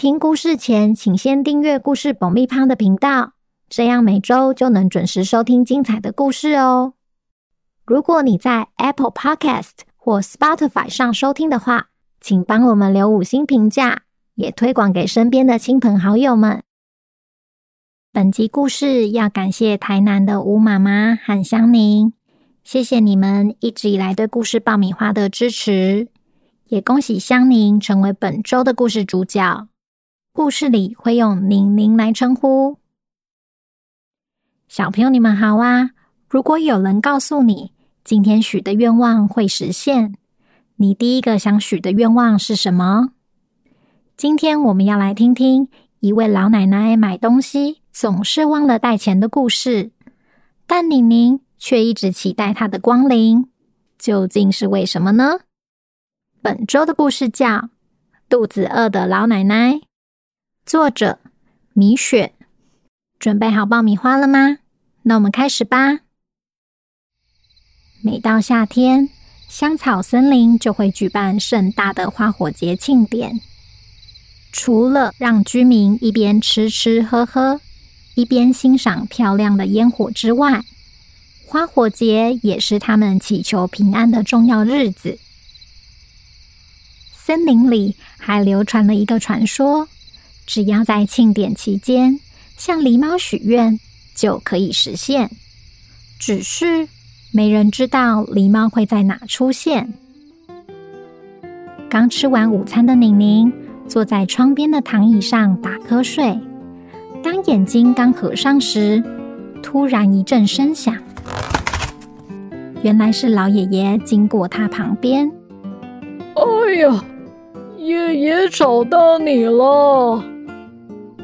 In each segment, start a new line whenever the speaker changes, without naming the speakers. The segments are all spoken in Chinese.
听故事前，请先订阅故事爆米花的频道，这样每周就能准时收听精彩的故事哦。如果你在 Apple Podcast 或 Spotify 上收听的话，请帮我们留五星评价，也推广给身边的亲朋好友们。本集故事要感谢台南的吴妈妈和香宁，谢谢你们一直以来对故事爆米花的支持，也恭喜香宁成为本周的故事主角。故事里会用宁宁来称呼。小朋友，你们好啊！如果有人告诉你今天许的愿望会实现，你第一个想许的愿望是什么？今天我们要来听听一位老奶奶买东西总是忘了带钱的故事，但宁宁却一直期待她的光临，究竟是为什么呢？本周的故事叫《肚子饿的老奶奶》。作者米雪，准备好爆米花了吗？那我们开始吧。每到夏天，香草森林就会举办盛大的花火节庆典。除了让居民一边吃吃喝喝，一边欣赏漂亮的烟火之外，花火节也是他们祈求平安的重要日子。森林里还流传了一个传说。只要在庆典期间向狸猫许愿，就可以实现。只是没人知道狸猫会在哪出现。刚吃完午餐的宁宁坐在窗边的躺椅上打瞌睡，当眼睛刚合上时，突然一阵声响，原来是老爷爷经过他旁边。
哎呀，爷爷吵到你了。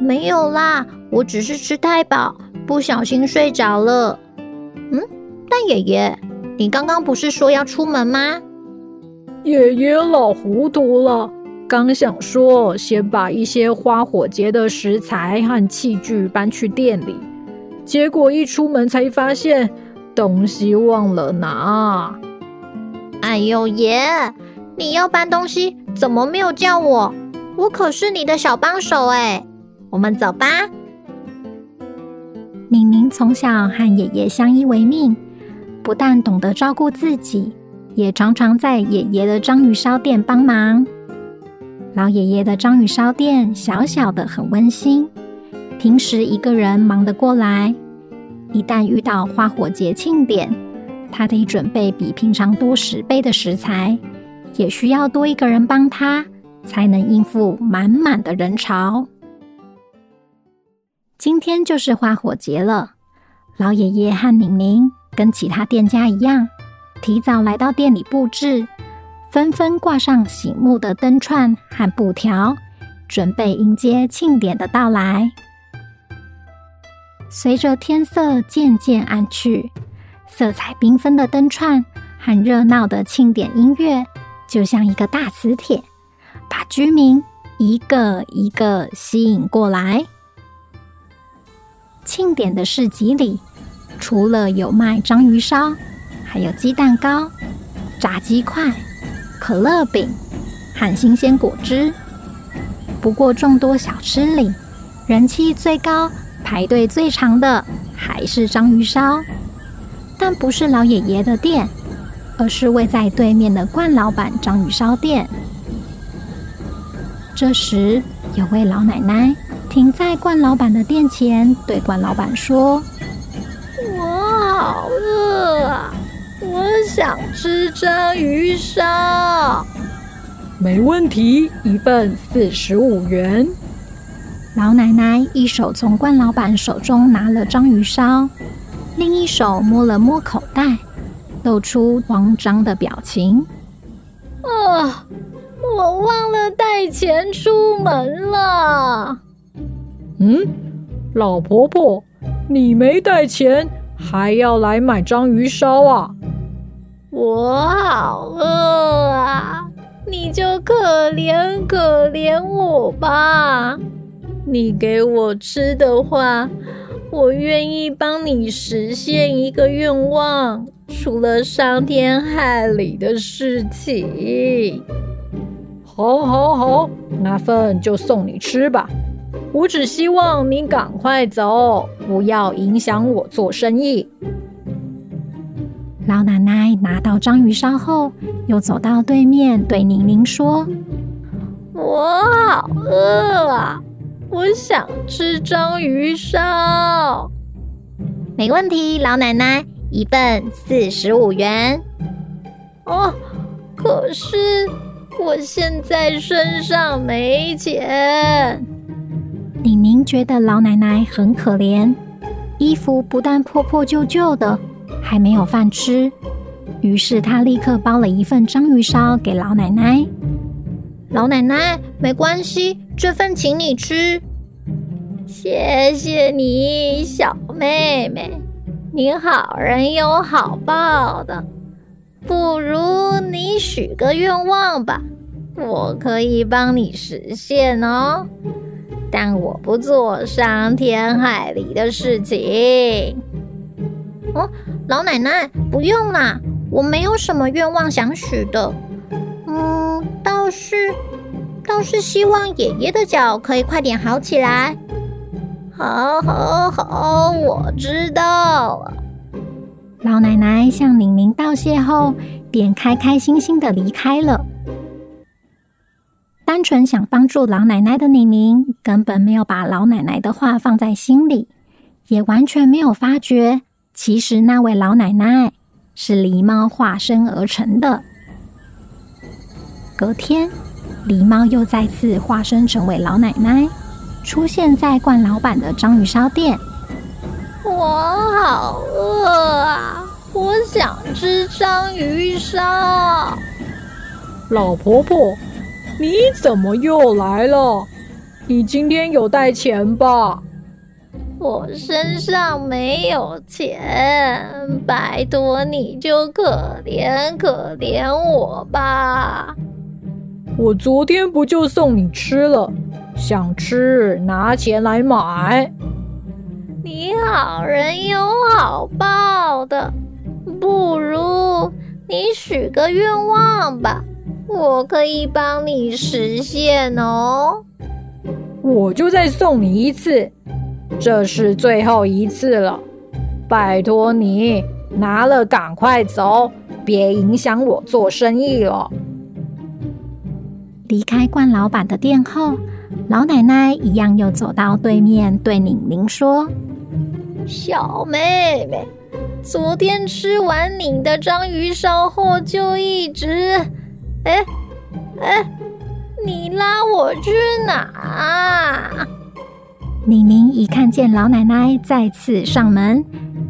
没有啦，我只是吃太饱，不小心睡着了。嗯，但爷爷，你刚刚不是说要出门吗？
爷爷老糊涂了，刚想说先把一些花火节的食材和器具搬去店里，结果一出门才发现东西忘了拿。
哎呦爷，你要搬东西怎么没有叫我？我可是你的小帮手哎。我们走吧。敏敏从小和爷爷相依为命，不但懂得照顾自己，也常常在爷爷的章鱼烧店帮忙。老爷爷的章鱼烧店小小的，很温馨，平时一个人忙得过来，一旦遇到花火节庆典，他得准备比平常多十倍的食材，也需要多一个人帮他，才能应付满满的人潮。今天就是花火节了，老爷爷和宁宁跟其他店家一样，提早来到店里布置，纷纷挂上醒目的灯串和布条，准备迎接庆典的到来。随着天色渐渐暗去，色彩缤纷的灯串和热闹的庆典音乐，就像一个大磁铁，把居民一个一个吸引过来。庆典的市集里，除了有卖章鱼烧，还有鸡蛋糕、炸鸡块、可乐饼和新鲜果汁。不过，众多小吃里，人气最高、排队最长的还是章鱼烧。但不是老爷爷的店，而是位在对面的冠老板章鱼烧店。这时，有位老奶奶。停在冠老板的店前，对冠老板说：“
我好饿啊，我想吃章鱼烧。”“
没问题，一份四十五元。”
老奶奶一手从冠老板手中拿了章鱼烧，另一手摸了摸口袋，露出慌张的表情。
“啊，我忘了带钱出门了。”
嗯，老婆婆，你没带钱，还要来买章鱼烧啊？
我好饿啊！你就可怜可怜我吧。你给我吃的话，我愿意帮你实现一个愿望，除了伤天害理的事情。
好，好，好，那份就送你吃吧。我只希望你赶快走，不要影响我做生意。
老奶奶拿到章鱼烧后，又走到对面对宁宁说：“
我好饿啊，我想吃章鱼烧。”没问题，老奶奶，一份四十五元。哦，可是我现在身上没钱。
李宁觉得老奶奶很可怜，衣服不但破破旧旧的。还没有饭吃，于是他立刻包了一份章鱼烧给老奶奶。
老奶奶，没关系，这份请你吃。谢谢你，小妹妹，你好人有好报的。不如你许个愿望吧，我可以帮你实现哦。但我不做伤天害理的事情。哦。老奶奶，不用啦，我没有什么愿望想许的。嗯，倒是，倒是希望爷爷的脚可以快点好起来。好，好，好，我知道了。
老奶奶向宁宁道谢后，便开开心心的离开了。单纯想帮助老奶奶的宁宁，根本没有把老奶奶的话放在心里，也完全没有发觉。其实那位老奶奶是狸猫化身而成的。隔天，狸猫又再次化身成为老奶奶，出现在冠老板的章鱼烧店。
我好饿啊！我想吃章鱼烧。
老婆婆，你怎么又来了？你今天有带钱吧？
我身上没有钱，拜托你就可怜可怜我吧。
我昨天不就送你吃了？想吃拿钱来买。
你好人有好报的，不如你许个愿望吧，我可以帮你实现哦。
我就再送你一次。这是最后一次了，拜托你拿了赶快走，别影响我做生意了。
离开冠老板的店后，老奶奶一样又走到对面，对宁宁说：“
小妹妹，昨天吃完你的章鱼烧后，就一直……哎哎，你拉我去哪？”
宁宁一看见老奶奶再次上门，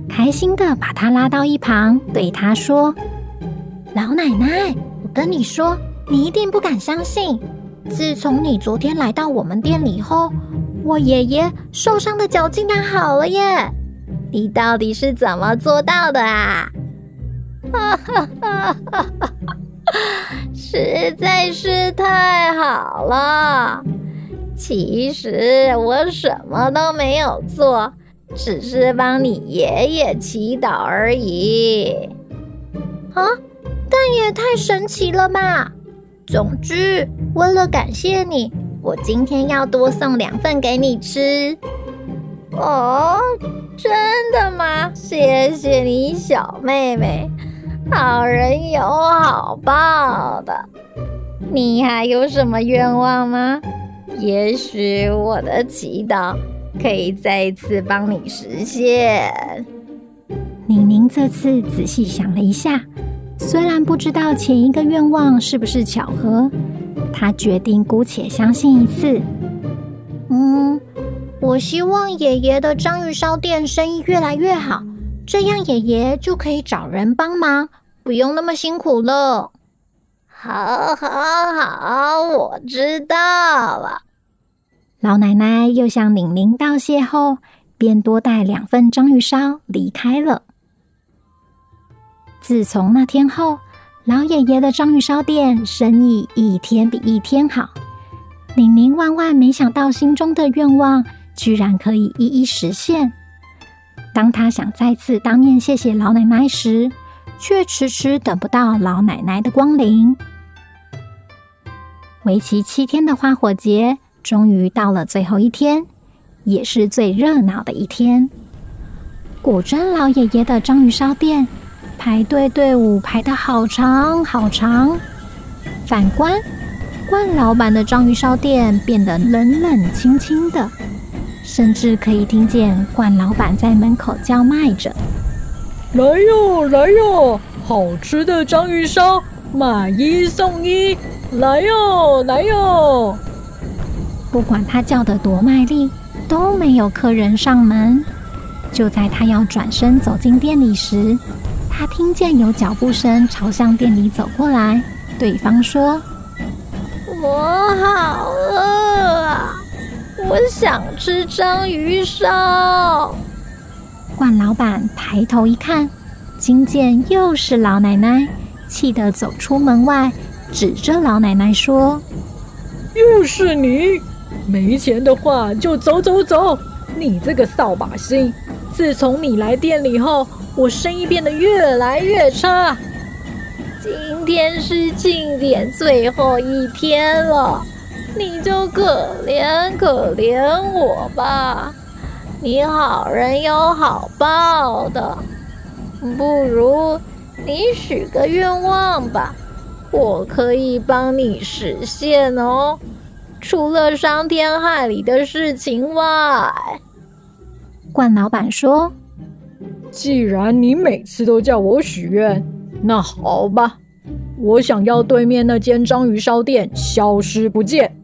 开心地把她拉到一旁，对她说：“
老奶奶，我跟你说，你一定不敢相信。自从你昨天来到我们店里后，我爷爷受伤的脚竟然好了耶！你到底是怎么做到的啊？”哈哈哈哈哈！实在是太好了。其实我什么都没有做，只是帮你爷爷祈祷而已。啊，但也太神奇了吧！总之，为了感谢你，我今天要多送两份给你吃。哦，真的吗？谢谢你，小妹妹，好人有好报的。你还有什么愿望吗？也许我的祈祷可以再一次帮你实现。
宁宁这次仔细想了一下，虽然不知道前一个愿望是不是巧合，她决定姑且相信一次。
嗯，我希望爷爷的章鱼烧店生意越来越好，这样爷爷就可以找人帮忙，不用那么辛苦了。好，好，好，我知道了。
老奶奶又向玲玲道谢后，
便多带两份章鱼烧离开了。自从那天后，老爷爷的章鱼烧店生意一天比一天好。宁宁万万没想到，心中的愿望居然可以一一实现。当他想再次当面谢谢老奶奶时，却迟迟等不到老奶奶的光临。为期七天的花火节终于到了最后一天，也是最热闹的一天。果真，老爷爷的章鱼烧店排队队伍排得好长好长。反观冠老板的章鱼烧店变得冷冷清清的。甚至可以听见冠老板在门口叫卖着：“
来哟，来哟，好吃的章鱼烧，买一送一！来哟，来哟！”
不管他叫得多卖力，都没有客人上门。就在他要转身走进店里时，他听见有脚步声朝向店里走过来。对方说：“
我好饿啊！”我想吃章鱼烧。
冠老板抬头一看，惊见又是老奶奶，气得走出门外，指着老奶奶说：“
又是你！没钱的话就走走走！你这个扫把星！自从你来店里后，我生意变得越来越差。
今天是庆典最后一天了。”你就可怜可怜我吧，你好人有好报的。不如你许个愿望吧，我可以帮你实现哦。除了伤天害理的事情外，
冠老板说：“
既然你每次都叫我许愿，那好吧，我想要对面那间章鱼烧店消失不见。”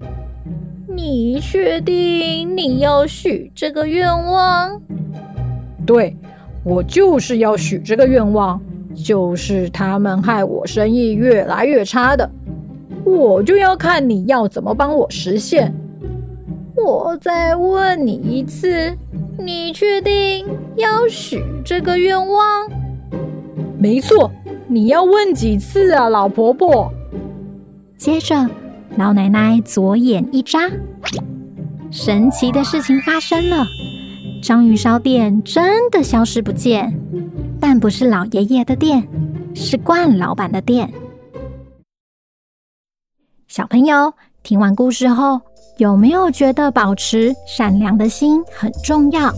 你确定你要许这个愿望？
对，我就是要许这个愿望，就是他们害我生意越来越差的，我就要看你要怎么帮我实现。
我再问你一次，你确定要许这个愿望？
没错，你要问几次啊，老婆婆？
接着。老奶奶左眼一眨，神奇的事情发生了，章鱼烧店真的消失不见，但不是老爷爷的店，是冠老板的店。小朋友听完故事后，有没有觉得保持善良的心很重要？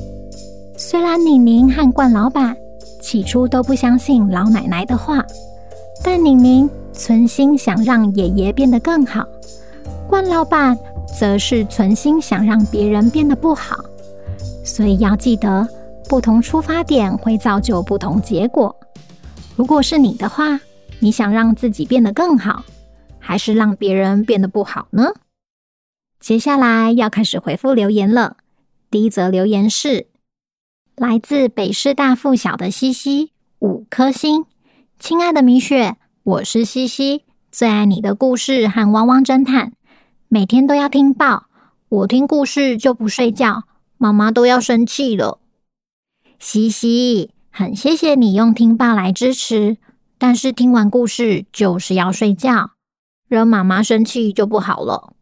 虽然宁宁和冠老板起初都不相信老奶奶的话，但宁宁存心想让爷爷变得更好。冠老板则是存心想让别人变得不好，所以要记得，不同出发点会造就不同结果。如果是你的话，你想让自己变得更好，还是让别人变得不好呢？接下来要开始回复留言了。第一则留言是来自北师大附小的西西，五颗星。亲爱的米雪，我是西西，最爱你的故事和汪汪侦探。每天都要听报，我听故事就不睡觉，妈妈都要生气了。西西，很谢谢你用听报来支持，但是听完故事就是要睡觉，惹妈妈生气就不好了。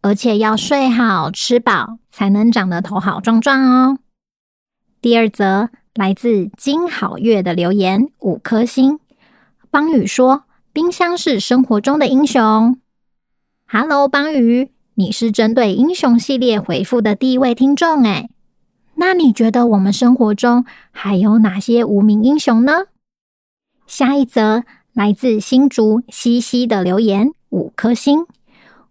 而且要睡好吃饱，才能长得头好壮壮哦。第二则来自金好月的留言，五颗星。邦宇说：“冰箱是生活中的英雄。” Hello，邦鱼，你是针对英雄系列回复的第一位听众诶。那你觉得我们生活中还有哪些无名英雄呢？下一则来自新竹西西的留言，五颗星。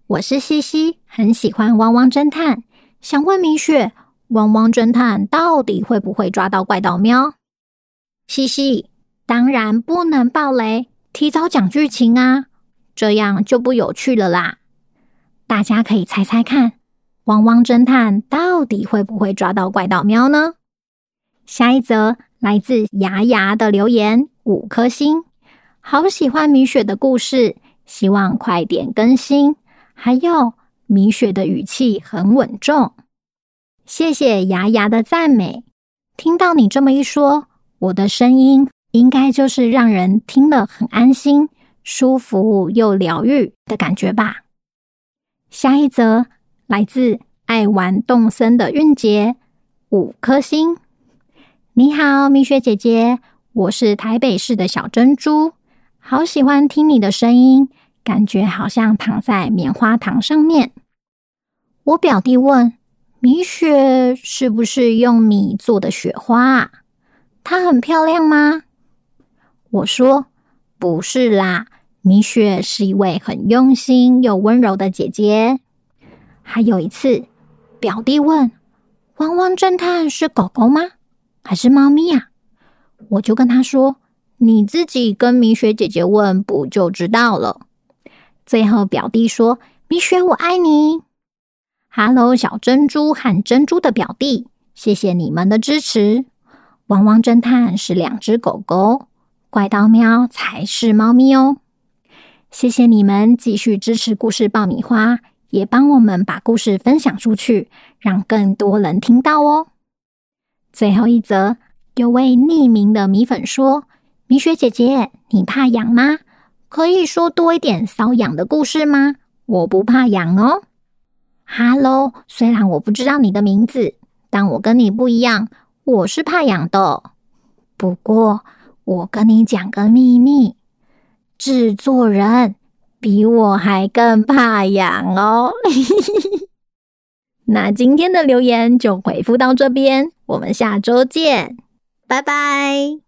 我是西西，很喜欢汪汪侦探，想问米雪，汪汪侦探到底会不会抓到怪盗喵？西西，当然不能爆雷，提早讲剧情啊，这样就不有趣了啦。大家可以猜猜看，汪汪侦探到底会不会抓到怪盗喵呢？下一则来自牙牙的留言，五颗星，好喜欢米雪的故事，希望快点更新。还有米雪的语气很稳重。谢谢牙牙的赞美。听到你这么一说，我的声音应该就是让人听了很安心、舒服又疗愈的感觉吧。下一则来自爱玩动森的韵杰，五颗星。你好，米雪姐姐，我是台北市的小珍珠，好喜欢听你的声音，感觉好像躺在棉花糖上面。我表弟问：“米雪是不是用米做的雪花啊？它很漂亮吗？”我说：“不是啦，米雪是一位很用心又温柔的姐姐。”还有一次，表弟问：“汪汪侦探是狗狗吗？”还是猫咪呀？我就跟他说：“你自己跟米雪姐姐问，不就知道了。”最后表弟说：“米雪，我爱你。”Hello，小珍珠和珍珠的表弟，谢谢你们的支持。汪汪侦探是两只狗狗，怪盗喵才是猫咪哦。谢谢你们继续支持故事爆米花，也帮我们把故事分享出去，让更多人听到哦。最后一则，有位匿名的米粉说：“米雪姐姐，你怕痒吗？可以说多一点瘙痒的故事吗？我不怕痒哦。”哈喽，虽然我不知道你的名字，但我跟你不一样，我是怕痒的。不过，我跟你讲个秘密，制作人比我还更怕痒哦。那今天的留言就回复到这边，我们下周见，拜拜。